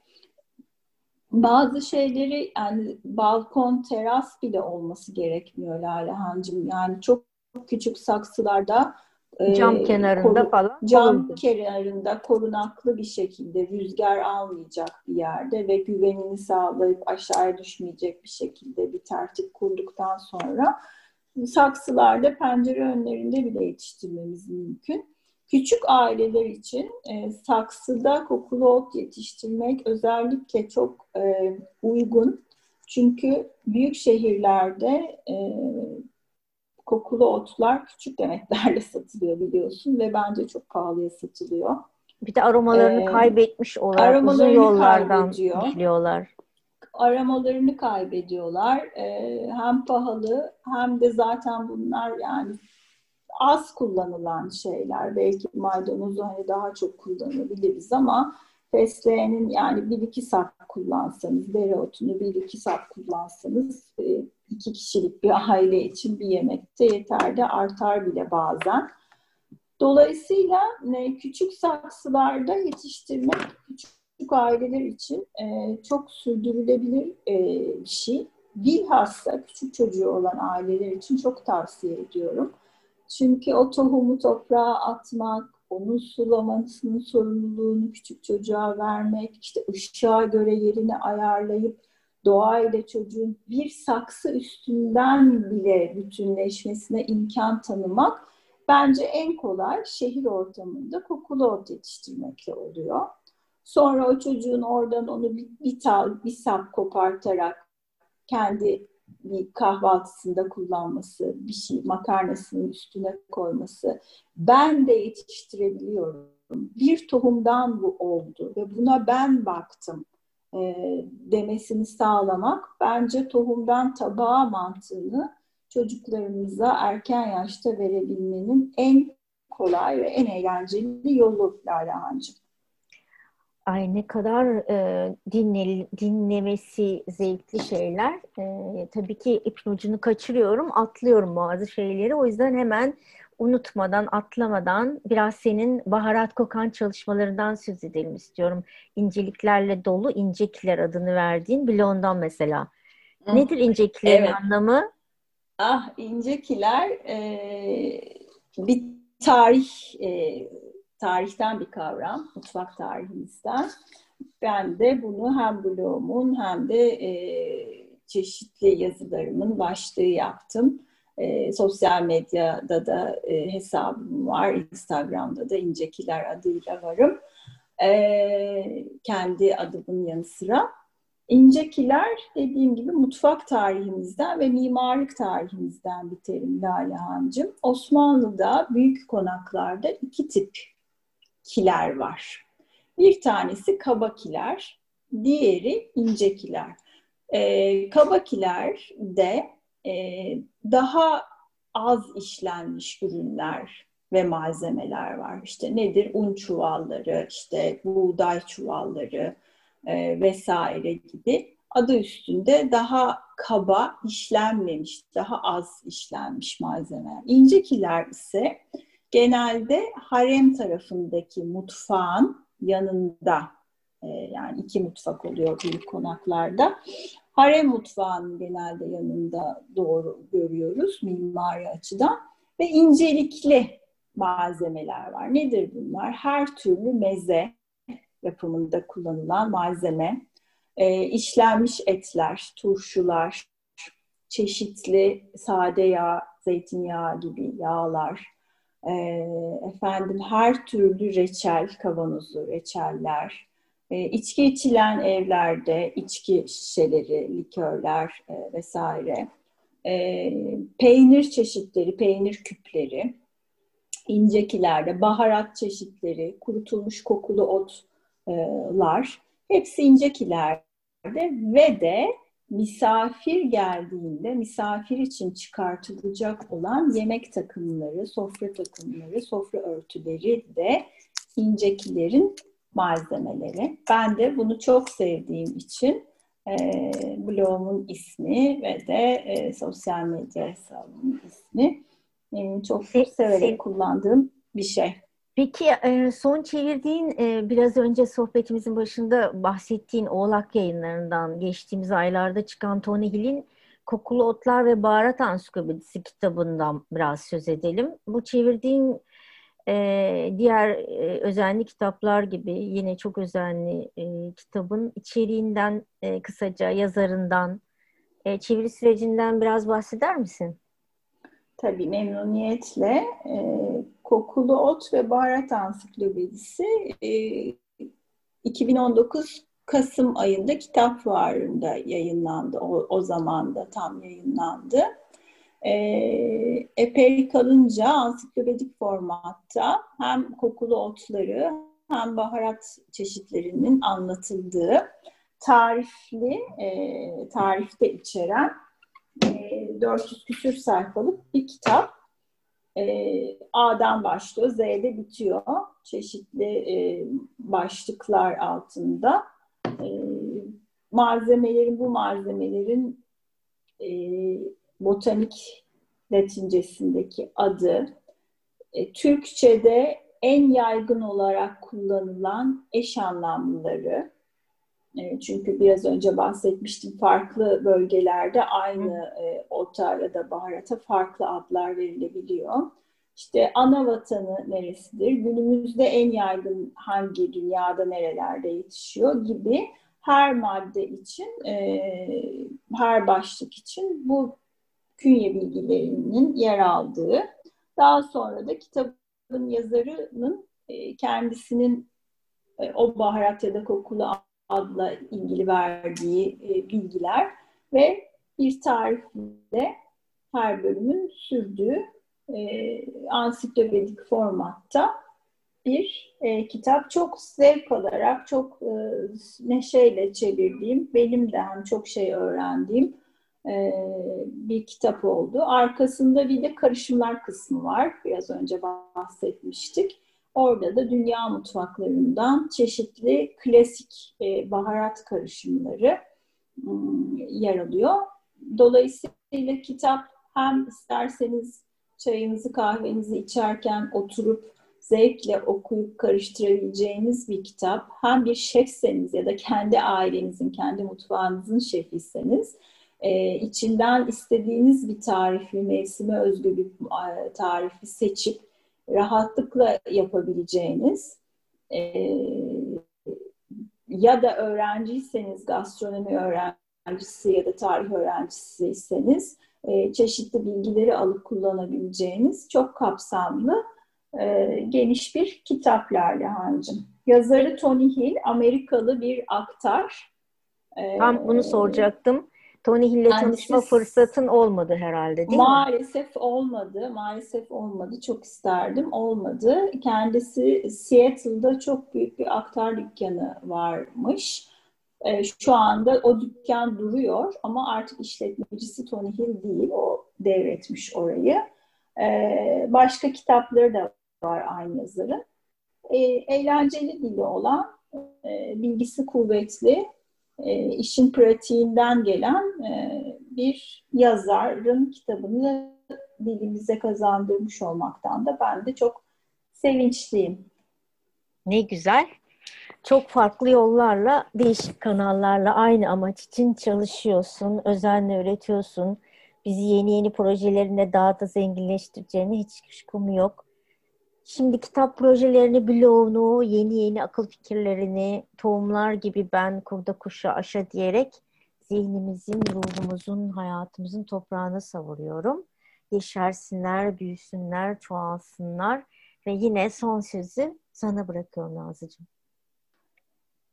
Bazı şeyleri yani balkon, teras bile olması gerekmiyor Lale Hancım. Yani çok küçük saksılarda e, cam kenarında koru, falan cam olurdu. kenarında korunaklı bir şekilde rüzgar almayacak bir yerde ve güvenini sağlayıp aşağıya düşmeyecek bir şekilde bir tertip kurduktan sonra saksılarda pencere önlerinde bile yetiştirmemiz mümkün. Küçük aileler için e, saksıda kokulu ot yetiştirmek özellikle çok e, uygun. Çünkü büyük şehirlerde e, kokulu otlar küçük demetlerle <laughs> satılıyor biliyorsun ve bence çok pahalıya satılıyor. Bir de aromalarını ee, kaybetmiş olarak uzun yollardan geliyorlar. Aromalarını kaybediyorlar. Ee, hem pahalı hem de zaten bunlar yani az kullanılan şeyler. Belki maydanozu hani daha çok kullanabiliriz ama fesleğenin yani bir iki sap kullansanız, dereotunu bir iki sap kullansanız e, iki kişilik bir aile için bir yemekte yeterli artar bile bazen. Dolayısıyla e, küçük saksılarda yetiştirmek küçük aileler için e, çok sürdürülebilir bir şey. bilhassa küçük çocuğu olan aileler için çok tavsiye ediyorum. Çünkü o tohumu toprağa atmak, onun sulamasının sorumluluğunu küçük çocuğa vermek, işte ışığa göre yerini ayarlayıp doğayla çocuğun bir saksı üstünden bile bütünleşmesine imkan tanımak bence en kolay şehir ortamında kokulu ot yetiştirmekle oluyor. Sonra o çocuğun oradan onu bir, bir, tal, bir sap kopartarak kendi bir kahvaltısında kullanması, bir şey makarnasının üstüne koyması. Ben de yetiştirebiliyorum. Bir tohumdan bu oldu ve buna ben baktım e, demesini sağlamak bence tohumdan tabağa mantığını çocuklarımıza erken yaşta verebilmenin en kolay ve en eğlenceli yolu Hancı. Ay ne kadar e, dinle, dinlemesi zevkli şeyler. E, tabii ki ipin ucunu kaçırıyorum, atlıyorum bazı şeyleri. O yüzden hemen unutmadan, atlamadan biraz senin baharat kokan çalışmalarından söz edelim istiyorum. İnceliklerle dolu incekiler adını verdiğin blondan mesela. Hı. Nedir incekilerin evet. anlamı? Ah incekiler e, bir tarih e, tarihten bir kavram, mutfak tarihimizden. Ben de bunu hem blogumun hem de e, çeşitli yazılarımın başlığı yaptım. E, sosyal medyada da e, hesabım var. Instagram'da da İncekiler adıyla varım. E, kendi adımın yanı sıra. İncekiler dediğim gibi mutfak tarihimizden ve mimarlık tarihimizden bir terim Lale Hancım. Osmanlı'da büyük konaklarda iki tip kiler var. Bir tanesi kaba kiler, diğeri ince kiler. E, kaba kiler de e, daha az işlenmiş ürünler ve malzemeler var. İşte nedir? Un çuvalları, işte buğday çuvalları e, vesaire gibi adı üstünde daha kaba işlenmemiş, daha az işlenmiş malzemeler. İncekiler ise genelde harem tarafındaki mutfağın yanında e, yani iki mutfak oluyor büyük konaklarda. Harem mutfağının genelde yanında doğru görüyoruz mimari açıdan ve incelikli malzemeler var. Nedir bunlar? Her türlü meze yapımında kullanılan malzeme, e, işlenmiş etler, turşular, çeşitli sade yağ, zeytinyağı gibi yağlar, e, efendim her türlü reçel kavanozu, reçeller, e, içki içilen evlerde içki şişeleri, likörler e, vesaire, e, peynir çeşitleri, peynir küpleri, incekilerde baharat çeşitleri, kurutulmuş kokulu otlar, hepsi incekilerde ve de misafir geldiğinde misafir için çıkartılacak olan yemek takımları, sofra takımları, sofra örtüleri de incekilerin malzemeleri. Ben de bunu çok sevdiğim için e, blogumun ismi ve de e, sosyal medya hesabımın ismi e, çok severek kullandığım bir şey. Peki e, son çevirdiğin e, biraz önce sohbetimizin başında bahsettiğin Oğlak yayınlarından geçtiğimiz aylarda çıkan Tony Hill'in Kokulu Otlar ve Baharat Ansiklopedisi kitabından biraz söz edelim. Bu çevirdiğin e, diğer özenli kitaplar gibi yine çok özenli kitabın içeriğinden kısaca yazarından, çeviri sürecinden biraz bahseder misin? Tabii memnuniyetle. E, Kokulu Ot ve Baharat Ansiklopedisi e, 2019 Kasım ayında kitap fuarında yayınlandı. O, o zaman da tam yayınlandı. E, epey kalınca ansiklopedik formatta hem kokulu otları hem baharat çeşitlerinin anlatıldığı tarifli, e, tarifte içeren 400 küsür sayfalık bir kitap. E, A'dan başlıyor, Z'de bitiyor. Çeşitli e, başlıklar altında. E, malzemelerin, bu malzemelerin e, botanik latincesindeki adı, e, Türkçe'de en yaygın olarak kullanılan eş anlamlıları, çünkü biraz önce bahsetmiştim farklı bölgelerde aynı e, ota ya da baharata farklı adlar verilebiliyor. İşte ana vatanı neresidir? Günümüzde en yaygın hangi dünyada nerelerde yetişiyor gibi her madde için, e, her başlık için bu künye bilgilerinin yer aldığı, daha sonra da kitabın yazarının e, kendisinin o baharat ya da kokulu adla ilgili verdiği e, bilgiler ve bir tarifle her bölümün sürdüğü e, ansiklopedik formatta bir e, kitap. Çok zevk alarak, çok e, neşeyle çevirdiğim, benim de hem çok şey öğrendiğim e, bir kitap oldu. Arkasında bir de karışımlar kısmı var. Biraz önce bahsetmiştik. Orada da dünya mutfaklarından çeşitli klasik e, baharat karışımları ım, yer alıyor. Dolayısıyla kitap hem isterseniz çayınızı kahvenizi içerken oturup zevkle okuyup karıştırabileceğiniz bir kitap. Hem bir şefseniz ya da kendi ailenizin, kendi mutfağınızın şefiyseniz e, içinden istediğiniz bir tarifi, mevsime özgü bir e, tarifi seçip rahatlıkla yapabileceğiniz e, ya da öğrenciyseniz, gastronomi öğrencisi ya da tarih öğrencisiyseniz e, çeşitli bilgileri alıp kullanabileceğiniz çok kapsamlı, e, geniş bir kitap Lalehancığım. Yazarı Tony Hill, Amerikalı bir aktar. E, Tam bunu soracaktım. Tony Hill'le tanışma fırsatın olmadı herhalde değil maalesef mi? Maalesef olmadı. Maalesef olmadı. Çok isterdim. Olmadı. Kendisi Seattle'da çok büyük bir aktar dükkanı varmış. E, şu anda o dükkan duruyor ama artık işletmecisi Tony Hill değil. O devretmiş orayı. E, başka kitapları da var aynı yazarın. E, eğlenceli dili olan, e, bilgisi kuvvetli, e, işin pratiğinden gelen e, bir yazarın kitabını dilimize kazandırmış olmaktan da ben de çok sevinçliyim. Ne güzel. Çok farklı yollarla, değişik kanallarla aynı amaç için çalışıyorsun, özenle üretiyorsun. Bizi yeni yeni projelerinde daha da zenginleştireceğine hiç kuşkum yok. Şimdi kitap projelerini, bloğunu, yeni yeni akıl fikirlerini, tohumlar gibi ben kurda kuşa aşa diyerek zihnimizin, ruhumuzun, hayatımızın toprağına savuruyorum. Yeşersinler, büyüsünler, çoğalsınlar ve yine son sözü sana bırakıyorum Nazlıcığım.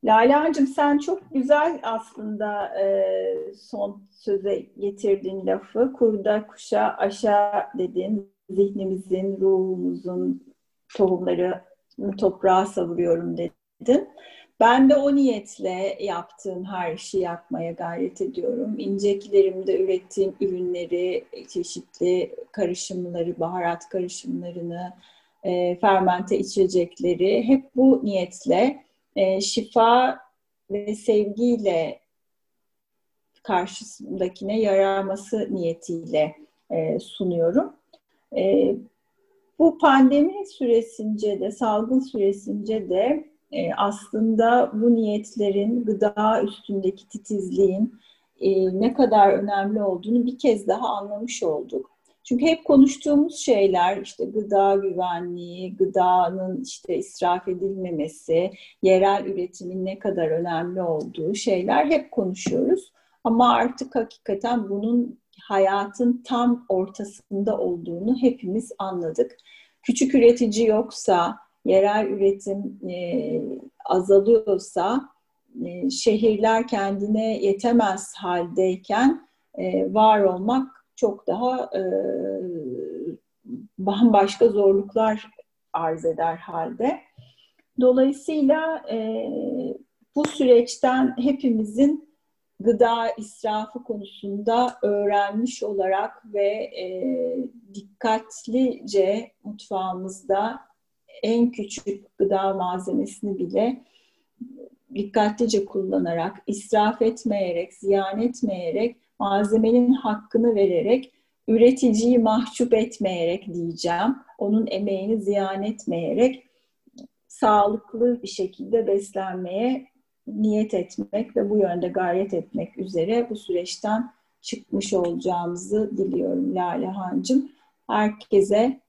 Lale'cim sen çok güzel aslında e, son söze getirdin lafı. Kurda kuşa aşağı dedin. Zihnimizin, ruhumuzun, tohumları toprağa savuruyorum dedin. Ben de o niyetle yaptığım her işi yapmaya gayret ediyorum. İncekilerimde ürettiğim ürünleri, çeşitli karışımları, baharat karışımlarını, e, fermente içecekleri hep bu niyetle e, şifa ve sevgiyle karşısındakine yaraması niyetiyle e, sunuyorum. E, bu pandemi süresince de, salgın süresince de e, aslında bu niyetlerin, gıda üstündeki titizliğin e, ne kadar önemli olduğunu bir kez daha anlamış olduk. Çünkü hep konuştuğumuz şeyler işte gıda güvenliği, gıdanın işte israf edilmemesi, yerel üretimin ne kadar önemli olduğu şeyler hep konuşuyoruz. Ama artık hakikaten bunun hayatın tam ortasında olduğunu hepimiz anladık. Küçük üretici yoksa, yerel üretim e, azalıyorsa, e, şehirler kendine yetemez haldeyken e, var olmak çok daha e, bambaşka zorluklar arz eder halde. Dolayısıyla e, bu süreçten hepimizin gıda israfı konusunda öğrenmiş olarak ve e, dikkatlice mutfağımızda en küçük gıda malzemesini bile dikkatlice kullanarak, israf etmeyerek, ziyan etmeyerek, malzemenin hakkını vererek, üreticiyi mahcup etmeyerek diyeceğim, onun emeğini ziyan etmeyerek sağlıklı bir şekilde beslenmeye niyet etmek ve bu yönde gayret etmek üzere bu süreçten çıkmış olacağımızı diliyorum Lale Hancım. Herkese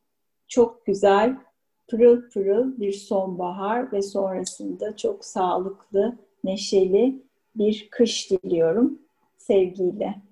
çok güzel, pırıl pırıl bir sonbahar ve sonrasında çok sağlıklı, neşeli bir kış diliyorum. Sevgiyle.